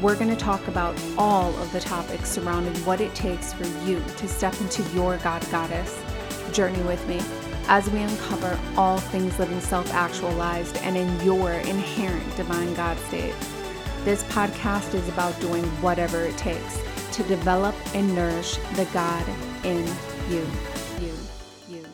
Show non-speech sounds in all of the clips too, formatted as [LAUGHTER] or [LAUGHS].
we're going to talk about all of the topics surrounding what it takes for you to step into your God Goddess journey with me as we uncover all things living self actualized and in your inherent divine God state. This podcast is about doing whatever it takes to develop and nourish the God in you. You, you,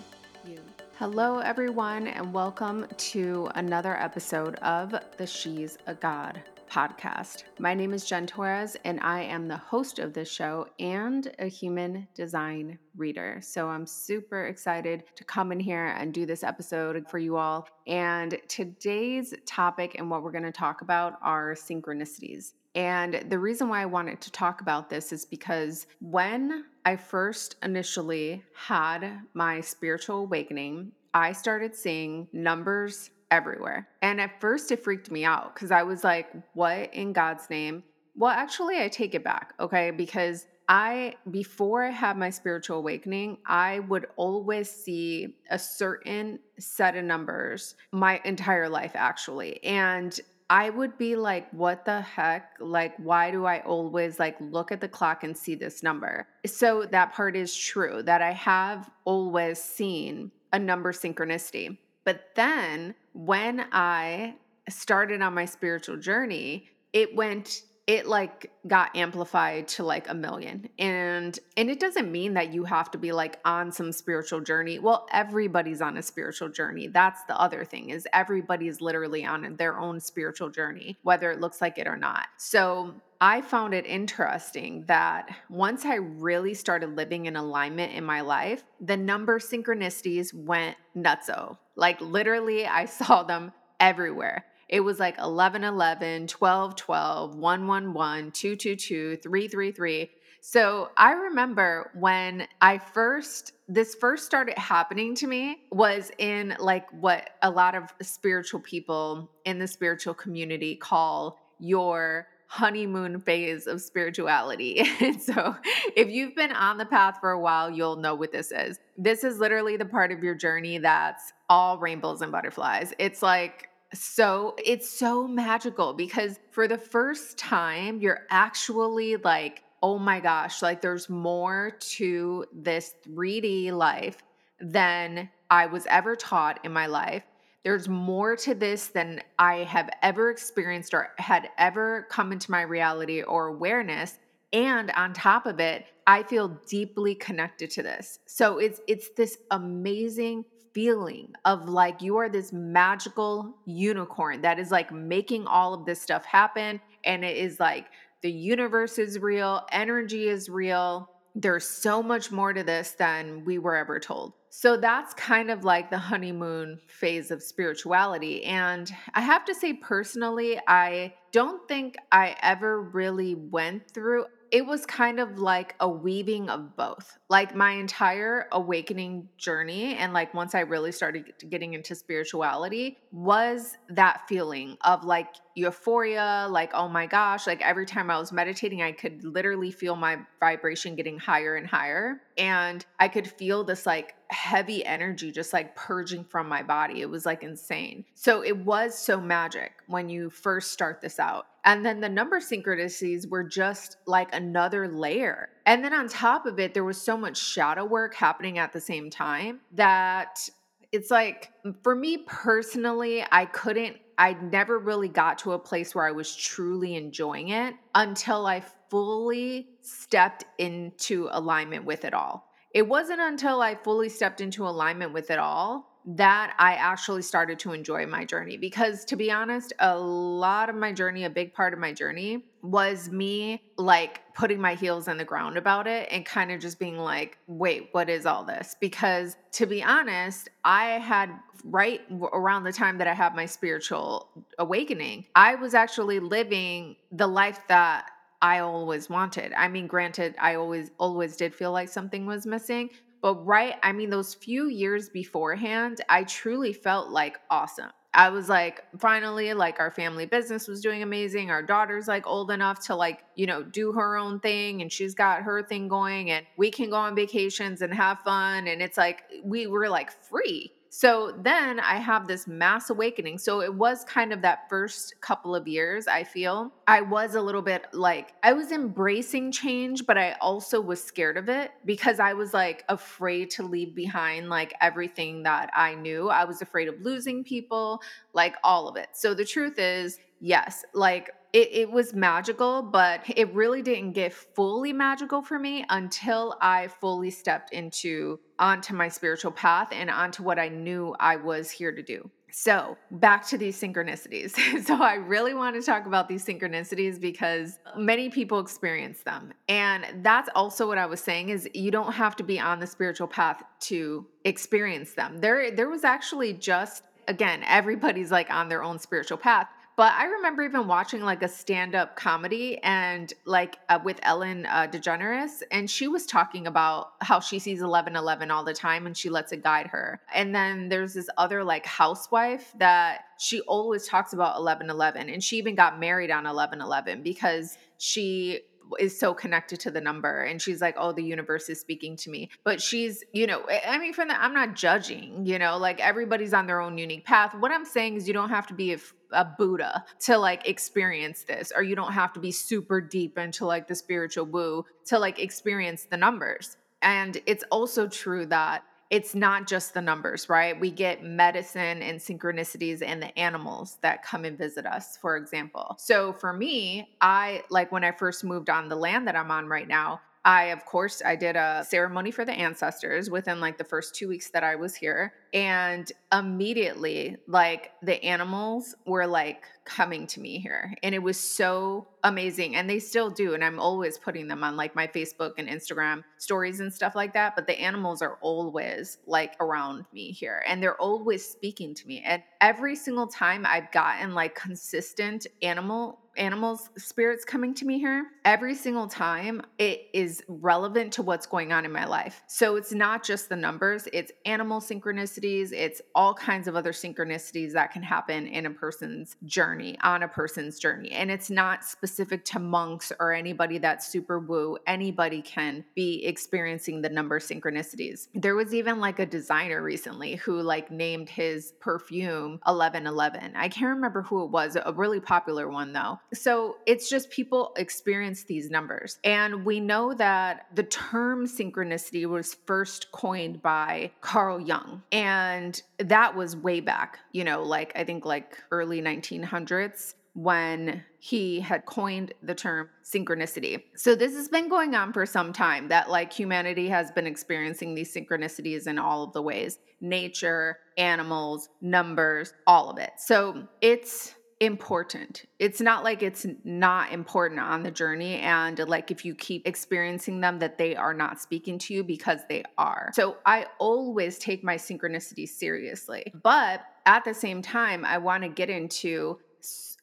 you. Hello, everyone, and welcome to another episode of the She's a God podcast. My name is Jen Torres, and I am the host of this show and a human design reader. So I'm super excited to come in here and do this episode for you all. And today's topic and what we're going to talk about are synchronicities. And the reason why I wanted to talk about this is because when I first initially had my spiritual awakening, I started seeing numbers everywhere. And at first it freaked me out because I was like, what in God's name? Well, actually, I take it back, okay? Because I, before I had my spiritual awakening, I would always see a certain set of numbers my entire life, actually. And I would be like, what the heck? Like, why do I always like look at the clock and see this number? So that part is true that I have always seen a number synchronicity. But then when I started on my spiritual journey, it went it like got amplified to like a million. And and it doesn't mean that you have to be like on some spiritual journey. Well everybody's on a spiritual journey. That's the other thing is everybody's literally on their own spiritual journey whether it looks like it or not. So I found it interesting that once I really started living in alignment in my life, the number synchronicities went nutso. Like literally, I [LAUGHS] saw them everywhere. It was like 11 11, 12 12, 1 1 1, 2 2 2, 3 3 3. So I remember when I first, this first started happening to me was in like what a lot of spiritual people in the spiritual community call your honeymoon phase of spirituality. [LAUGHS] And so, if you've been on the path for a while, you'll know what this is. This is literally the part of your journey that's all rainbows and butterflies. It's like so it's so magical because for the first time you're actually like oh my gosh like there's more to this 3D life than I was ever taught in my life there's more to this than I have ever experienced or had ever come into my reality or awareness. And on top of it, I feel deeply connected to this. So it's it's this amazing feeling of like you are this magical unicorn that is like making all of this stuff happen and it is like the universe is real, energy is real. There's so much more to this than we were ever told. So that's kind of like the honeymoon phase of spirituality. And I have to say, personally, I don't think I ever really went through it was kind of like a weaving of both. Like my entire awakening journey, and like once I really started getting into spirituality, was that feeling of like euphoria, like, oh my gosh, like every time I was meditating, I could literally feel my vibration getting higher and higher. And I could feel this like heavy energy just like purging from my body. It was like insane. So it was so magic when you first start this out. And then the number synchronicities were just like another layer. And then on top of it, there was so much shadow work happening at the same time that it's like for me personally, I couldn't I never really got to a place where I was truly enjoying it until I fully stepped into alignment with it all. It wasn't until I fully stepped into alignment with it all that I actually started to enjoy my journey. Because to be honest, a lot of my journey, a big part of my journey was me like putting my heels in the ground about it and kind of just being like, wait, what is all this? Because to be honest, I had right around the time that I had my spiritual awakening, I was actually living the life that I always wanted. I mean, granted, I always always did feel like something was missing, but right, I mean, those few years beforehand, I truly felt like awesome. I was like, finally, like our family business was doing amazing. Our daughter's like old enough to like, you know, do her own thing and she's got her thing going and we can go on vacations and have fun. And it's like, we were like free. So then I have this mass awakening. So it was kind of that first couple of years, I feel. I was a little bit like, I was embracing change, but I also was scared of it because I was like afraid to leave behind like everything that I knew. I was afraid of losing people, like all of it. So the truth is, yes, like it, it was magical, but it really didn't get fully magical for me until I fully stepped into onto my spiritual path and onto what I knew I was here to do. So, back to these synchronicities. [LAUGHS] so, I really want to talk about these synchronicities because many people experience them. And that's also what I was saying is you don't have to be on the spiritual path to experience them. There there was actually just again, everybody's like on their own spiritual path, but I remember even watching like a stand up comedy and like uh, with Ellen uh, DeGeneres, and she was talking about how she sees 1111 all the time and she lets it guide her. And then there's this other like housewife that she always talks about 1111 and she even got married on 1111 because she is so connected to the number and she's like oh the universe is speaking to me. But she's you know i mean from that i'm not judging you know like everybody's on their own unique path. What i'm saying is you don't have to be a, a buddha to like experience this or you don't have to be super deep into like the spiritual woo to like experience the numbers. And it's also true that it's not just the numbers, right? We get medicine and synchronicities and the animals that come and visit us, for example. So for me, I like when I first moved on the land that I'm on right now, I, of course, I did a ceremony for the ancestors within like the first two weeks that I was here. And immediately, like the animals were like coming to me here. And it was so amazing. And they still do. And I'm always putting them on like my Facebook and Instagram stories and stuff like that. But the animals are always like around me here and they're always speaking to me. And every single time I've gotten like consistent animal animals spirits coming to me here every single time it is relevant to what's going on in my life so it's not just the numbers it's animal synchronicities it's all kinds of other synchronicities that can happen in a person's journey on a person's journey and it's not specific to monks or anybody that's super woo anybody can be experiencing the number synchronicities there was even like a designer recently who like named his perfume 1111 i can't remember who it was a really popular one though so it's just people experience these numbers. And we know that the term synchronicity was first coined by Carl Jung. And that was way back, you know, like I think like early 1900s when he had coined the term synchronicity. So this has been going on for some time that like humanity has been experiencing these synchronicities in all of the ways nature, animals, numbers, all of it. So it's important. It's not like it's not important on the journey and like if you keep experiencing them that they are not speaking to you because they are. So I always take my synchronicity seriously. But at the same time, I want to get into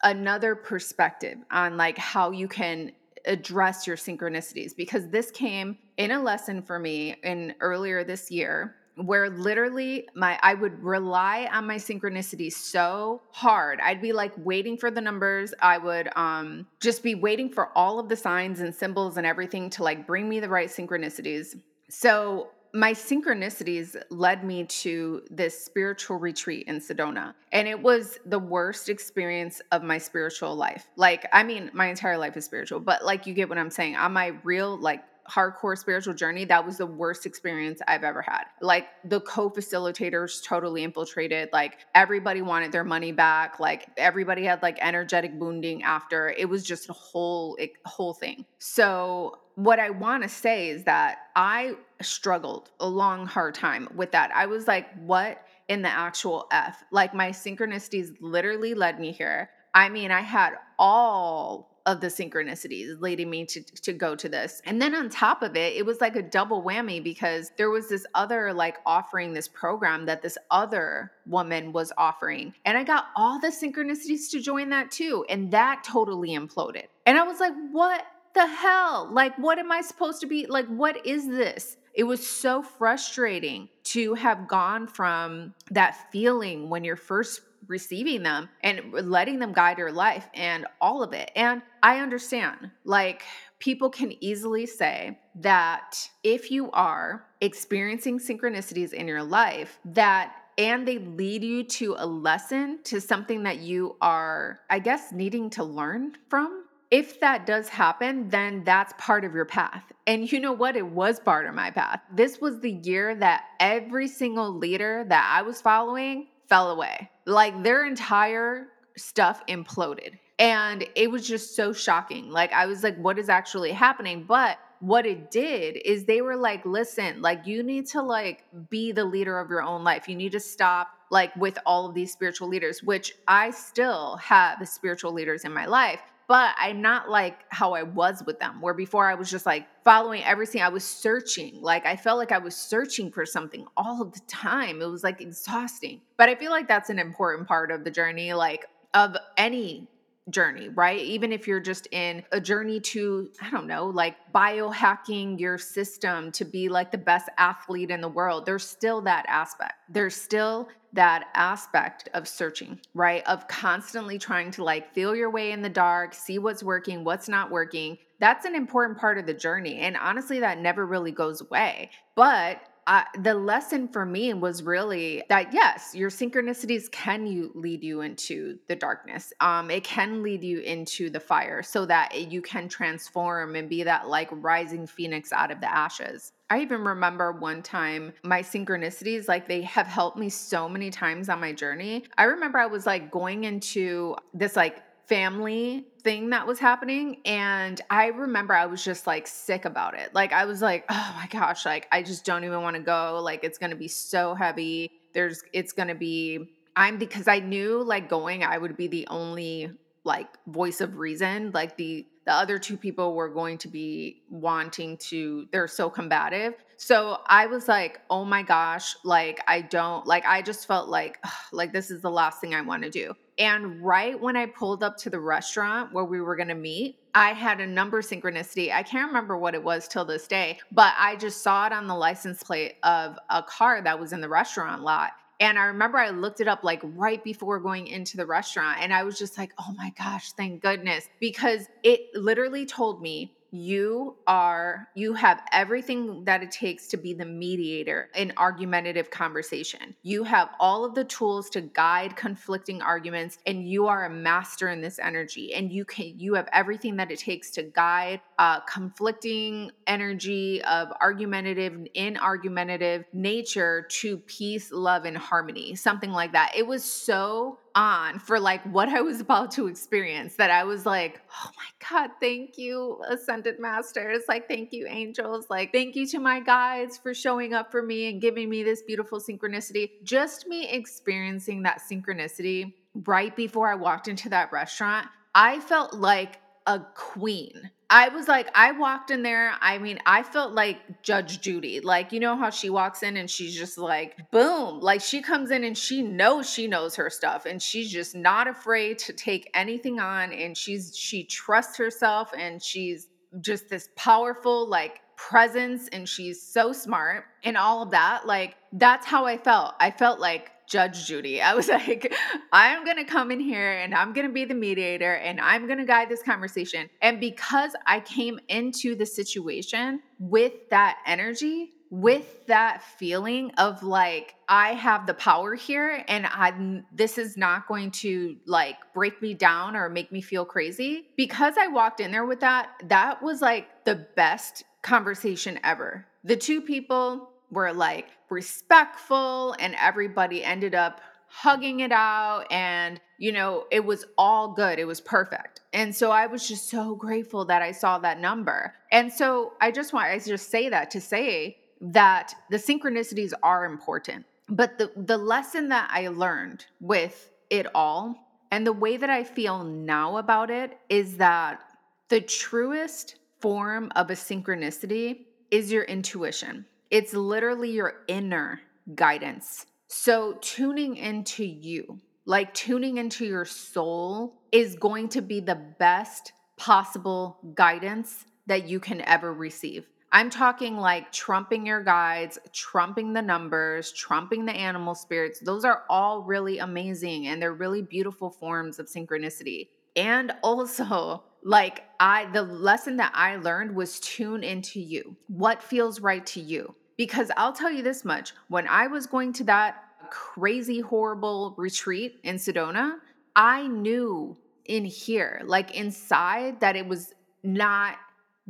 another perspective on like how you can address your synchronicities because this came in a lesson for me in earlier this year where literally my I would rely on my synchronicity so hard. I'd be like waiting for the numbers. I would um just be waiting for all of the signs and symbols and everything to like bring me the right synchronicities. So my synchronicities led me to this spiritual retreat in Sedona. And it was the worst experience of my spiritual life. Like, I mean, my entire life is spiritual, but like, you get what I'm saying. On my real, like, hardcore spiritual journey, that was the worst experience I've ever had. Like the co-facilitators totally infiltrated. Like everybody wanted their money back. Like everybody had like energetic wounding after. It was just a whole it, whole thing. So what I want to say is that I struggled a long hard time with that. I was like, what in the actual F? Like my synchronicities literally led me here. I mean, I had all of the synchronicities leading me to to go to this. And then on top of it, it was like a double whammy because there was this other like offering this program that this other woman was offering. And I got all the synchronicities to join that too, and that totally imploded. And I was like, "What the hell? Like what am I supposed to be like what is this?" It was so frustrating to have gone from that feeling when you're first receiving them and letting them guide your life and all of it. And I understand, like, people can easily say that if you are experiencing synchronicities in your life, that and they lead you to a lesson, to something that you are, I guess, needing to learn from. If that does happen, then that's part of your path. And you know what? It was part of my path. This was the year that every single leader that I was following fell away. Like their entire stuff imploded. And it was just so shocking. Like I was like, what is actually happening? But what it did is they were like, listen, like you need to like be the leader of your own life. You need to stop like with all of these spiritual leaders, which I still have spiritual leaders in my life but I'm not like how I was with them, where before I was just like following everything. I was searching. Like I felt like I was searching for something all of the time. It was like exhausting. But I feel like that's an important part of the journey, like of any journey, right? Even if you're just in a journey to, I don't know, like biohacking your system to be like the best athlete in the world, there's still that aspect. There's still that aspect of searching, right? Of constantly trying to like feel your way in the dark, see what's working, what's not working. That's an important part of the journey. And honestly, that never really goes away. But uh, the lesson for me was really that yes, your synchronicities can you lead you into the darkness. Um, it can lead you into the fire, so that you can transform and be that like rising phoenix out of the ashes. I even remember one time my synchronicities, like they have helped me so many times on my journey. I remember I was like going into this like family thing that was happening and i remember i was just like sick about it. Like i was like oh my gosh like i just don't even want to go. Like it's going to be so heavy. There's it's going to be i'm because i knew like going i would be the only like voice of reason like the the other two people were going to be wanting to they're so combative. So i was like oh my gosh like i don't like i just felt like ugh, like this is the last thing i want to do. And right when i pulled up to the restaurant where we were going to meet i had a number synchronicity. I can't remember what it was till this day but i just saw it on the license plate of a car that was in the restaurant lot and I remember I looked it up like right before going into the restaurant. And I was just like, oh my gosh, thank goodness. Because it literally told me you are you have everything that it takes to be the mediator in argumentative conversation. You have all of the tools to guide conflicting arguments and you are a master in this energy and you can you have everything that it takes to guide uh, conflicting energy of argumentative in argumentative nature to peace love and harmony something like that. It was so on for like what I was about to experience that I was like, oh my God, thank you, Ascended Masters. Like, thank you, angels. Like, thank you to my guides for showing up for me and giving me this beautiful synchronicity. Just me experiencing that synchronicity right before I walked into that restaurant, I felt like a queen. I was like, I walked in there. I mean, I felt like Judge Judy. Like, you know how she walks in and she's just like, boom. Like, she comes in and she knows she knows her stuff and she's just not afraid to take anything on. And she's, she trusts herself and she's just this powerful, like, presence and she's so smart and all of that. Like, that's how I felt. I felt like Judge Judy. I was [LAUGHS] like, I'm going to come in here and I'm going to be the mediator and I'm going to guide this conversation. And because I came into the situation with that energy, with that feeling of like I have the power here and I this is not going to like break me down or make me feel crazy because I walked in there with that that was like the best conversation ever. The two people were like respectful and everybody ended up hugging it out and you know it was all good it was perfect and so i was just so grateful that i saw that number and so i just want i just say that to say that the synchronicities are important. But the, the lesson that I learned with it all and the way that I feel now about it is that the truest form of a synchronicity is your intuition. It's literally your inner guidance. So, tuning into you, like tuning into your soul, is going to be the best possible guidance that you can ever receive. I'm talking like trumping your guides, trumping the numbers, trumping the animal spirits. Those are all really amazing and they're really beautiful forms of synchronicity. And also, like I the lesson that I learned was tune into you. What feels right to you? Because I'll tell you this much, when I was going to that crazy horrible retreat in Sedona, I knew in here, like inside that it was not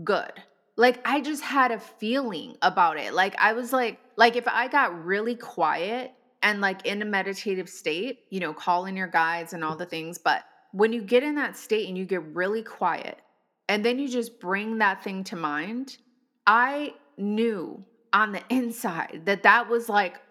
good like I just had a feeling about it. Like I was like like if I got really quiet and like in a meditative state, you know, calling your guides and all the things, but when you get in that state and you get really quiet and then you just bring that thing to mind, I knew on the inside that that was like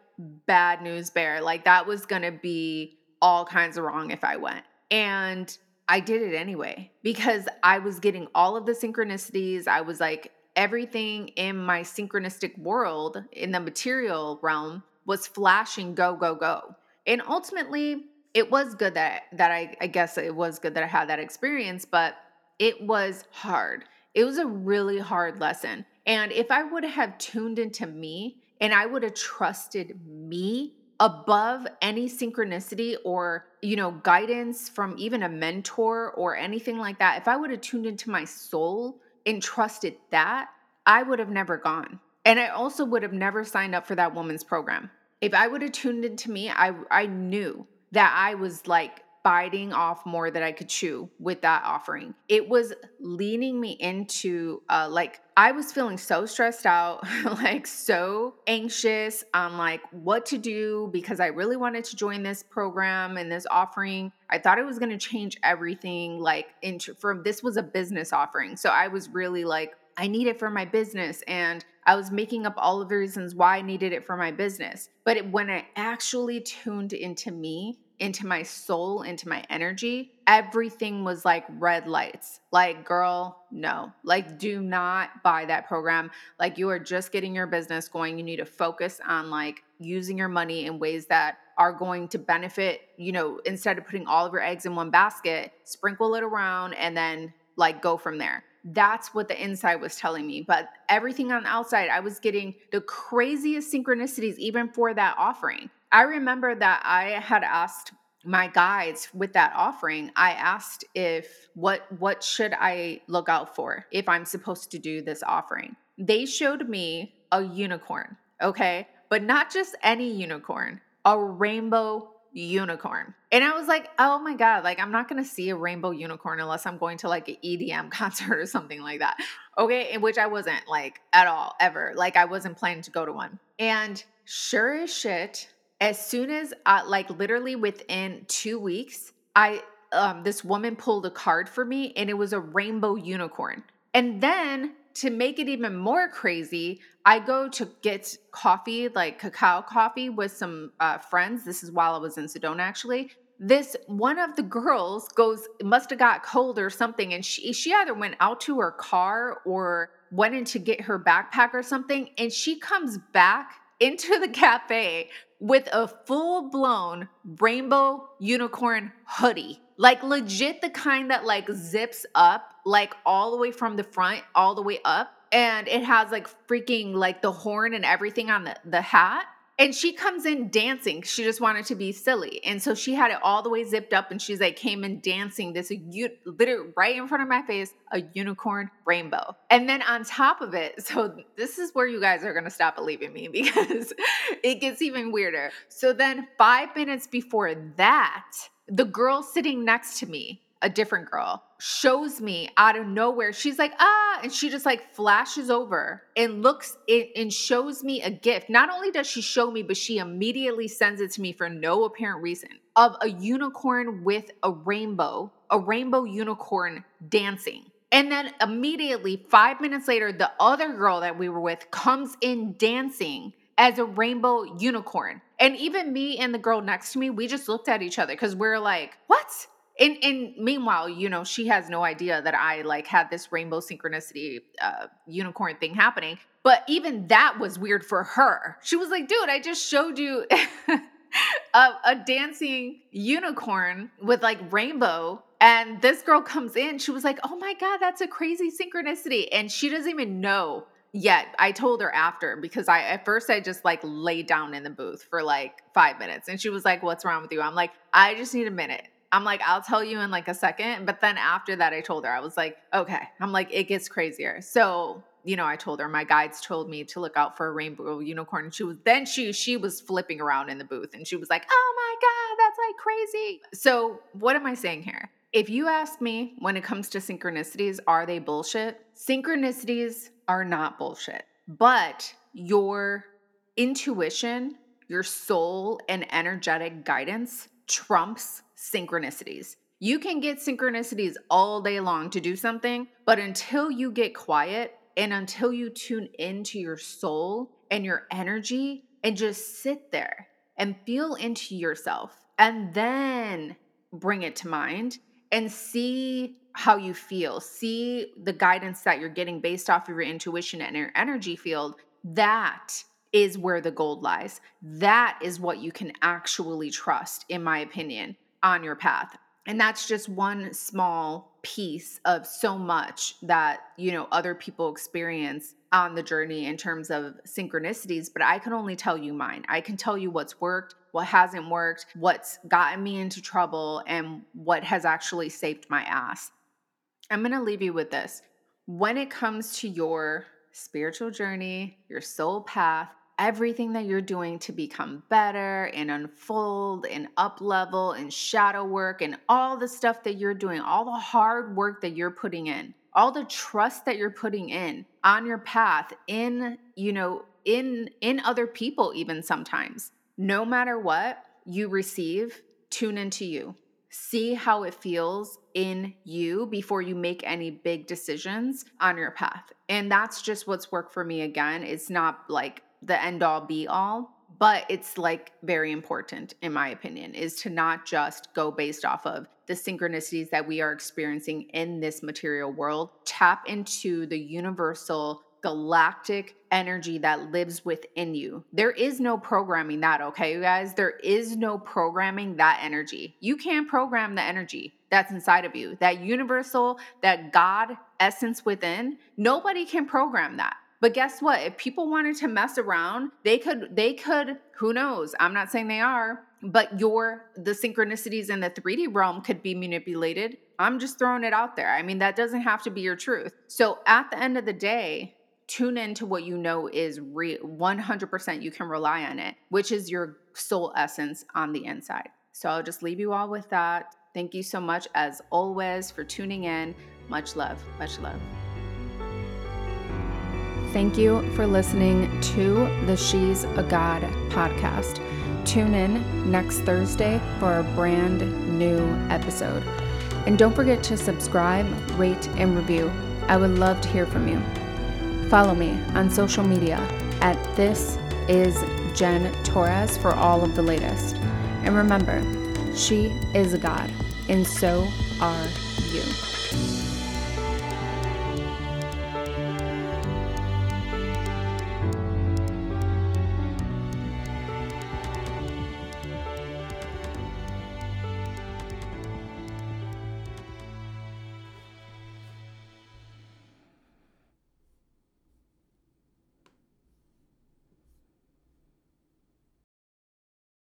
bad news bear. Like that was going to be all kinds of wrong if I went. And I did it anyway because I was getting all of the synchronicities. I was like, everything in my synchronistic world, in the material realm, was flashing go, go, go. And ultimately, it was good that that I, I guess it was good that I had that experience, but it was hard. It was a really hard lesson. And if I would have tuned into me and I would have trusted me above any synchronicity or you know guidance from even a mentor or anything like that if i would have tuned into my soul and trusted that i would have never gone and i also would have never signed up for that woman's program if i would have tuned into me i i knew that i was like biting off more than I could chew with that offering. It was leaning me into uh like I was feeling so stressed out, [LAUGHS] like so anxious on like what to do because I really wanted to join this program and this offering. I thought it was going to change everything like into from this was a business offering. So I was really like I need it for my business and I was making up all of the reasons why I needed it for my business. But when I actually tuned into me into my soul, into my energy, everything was like red lights. Like, girl, no. Like, do not buy that program. Like, you are just getting your business going. You need to focus on like using your money in ways that are going to benefit, you know, instead of putting all of your eggs in one basket, sprinkle it around and then like go from there. That's what the inside was telling me. But everything on the outside, I was getting the craziest synchronicities, even for that offering. I remember that I had asked my guides with that offering i asked if what what should i look out for if i'm supposed to do this offering? They showed me a unicorn okay? But not just any unicorn a rainbow unicorn. And i was like oh my god like i'm not gonna see a rainbow unicorn unless i'm going to like an edm [LAUGHS] concert or something like that okay? In which i wasn't like at all ever. Like i wasn't planning to go to one. And sure as shit as soon as uh, like literally within two weeks i um, this woman pulled a card for me and it was a rainbow unicorn. And then to make it even more crazy i go to get coffee like cacao coffee with some uh, friends. This is while i was in sedona actually. This one of the girls goes must have got cold or something and she she either went out to her car or went in to get her backpack or something and she comes back into the [LAUGHS] cafe with a full blown rainbow unicorn hoodie. Like legit the kind that like zips up like all the way from the front all the way up and it has like freaking like the horn and everything on the the hat And she comes in dancing. She just wanted to be silly. And so she had it all the way zipped up and she's like, came in dancing this literally right in front of my face, a unicorn rainbow. And then on top of it, [LAUGHS] so this is where you guys are going to stop believing me [LAUGHS] because it gets even weirder. So then five minutes before that, the girl sitting next to me a different girl shows me out of nowhere she's like ah and she just like flashes over and looks it and shows me a gift not only does she show me but she immediately sends it to me for no apparent reason of a unicorn with a rainbow a rainbow unicorn dancing and then immediately 5 minutes later the other girl that we were with comes in dancing as a rainbow unicorn. And even me and the girl next to me, we just looked at each other because we're like, what? And and meanwhile you know she has no idea that i like had this rainbow synchronicity uh unicorn thing happening but even that was weird for her. She was like dude i just showed you [LAUGHS] a, a dancing unicorn with like rainbow and this girl comes in she was like oh my god that's a crazy synchronicity and she doesn't even know yet. I told her after because i at first i just like laid down in the booth for like five minutes and she was like what's wrong with you? I'm like i just need a minute I'm like, I'll tell you in like a second. But then after that, I told her, I was like, okay. I'm like, it gets crazier. So, you know, I told her my guides told me to look out for a rainbow unicorn. And she was then she she was flipping around in the booth and she was like, oh my God, that's like crazy. So what am I saying here? If you ask me when it comes to synchronicities, are they bullshit? Synchronicities are not bullshit, but your intuition, your soul, and energetic guidance trumps synchronicities. You can get synchronicities all day long to do something, but until you get quiet and until you tune into your soul and your energy and just sit there and feel into yourself and then bring it to mind and see how you feel, see the guidance that you're getting based off of your intuition and your energy field, that is where the gold lies. That is what you can actually trust, in my opinion on your path. And that's just one small piece of so much that, you know, other people experience on the journey in terms of synchronicities, but I can only tell you mine. I can tell you what's worked, what hasn't worked, what's gotten me into trouble, and what has actually saved my ass. I'm going to leave you with this. When it comes to your spiritual journey, your soul path, everything that you're doing to become better and unfold and up level and shadow work and all the stuff that you're doing, all the hard work that you're putting in, all the trust that you're putting in on your path in, you know, in in other people even sometimes. No matter what you receive, tune into you. See how it feels in you before you make any big decisions on your path. And that's just what's worked for me again. It's not like the end all be all but it's like very important in my opinion is to not just go based off of the synchronicities that we are experiencing in this material world tap into the universal galactic energy that lives within you. There is no programming that, okay, you guys? There is no programming that energy. You can't program the energy that's inside of you. That universal, that God essence within, nobody can program that. But guess what? If people wanted to mess around, they could they could who knows? I'm not saying they are, but your the synchronicities in the 3D realm could be manipulated. I'm just throwing it out there. I mean, that doesn't have to be your truth. So at the end of the day, tune into what you know is real 100% you can rely on it, which is your soul essence on the inside. So I'll just leave you all with that. Thank you so much as always for tuning in. Much love. Much love. Thank you for listening to the She's a God podcast. Tune in next Thursday for a brand new episode. And don't forget to subscribe, rate, and review. I would love to hear from you. Follow me on social media at This Is Jen Torres for all of the latest. And remember, she is a God, and so are you.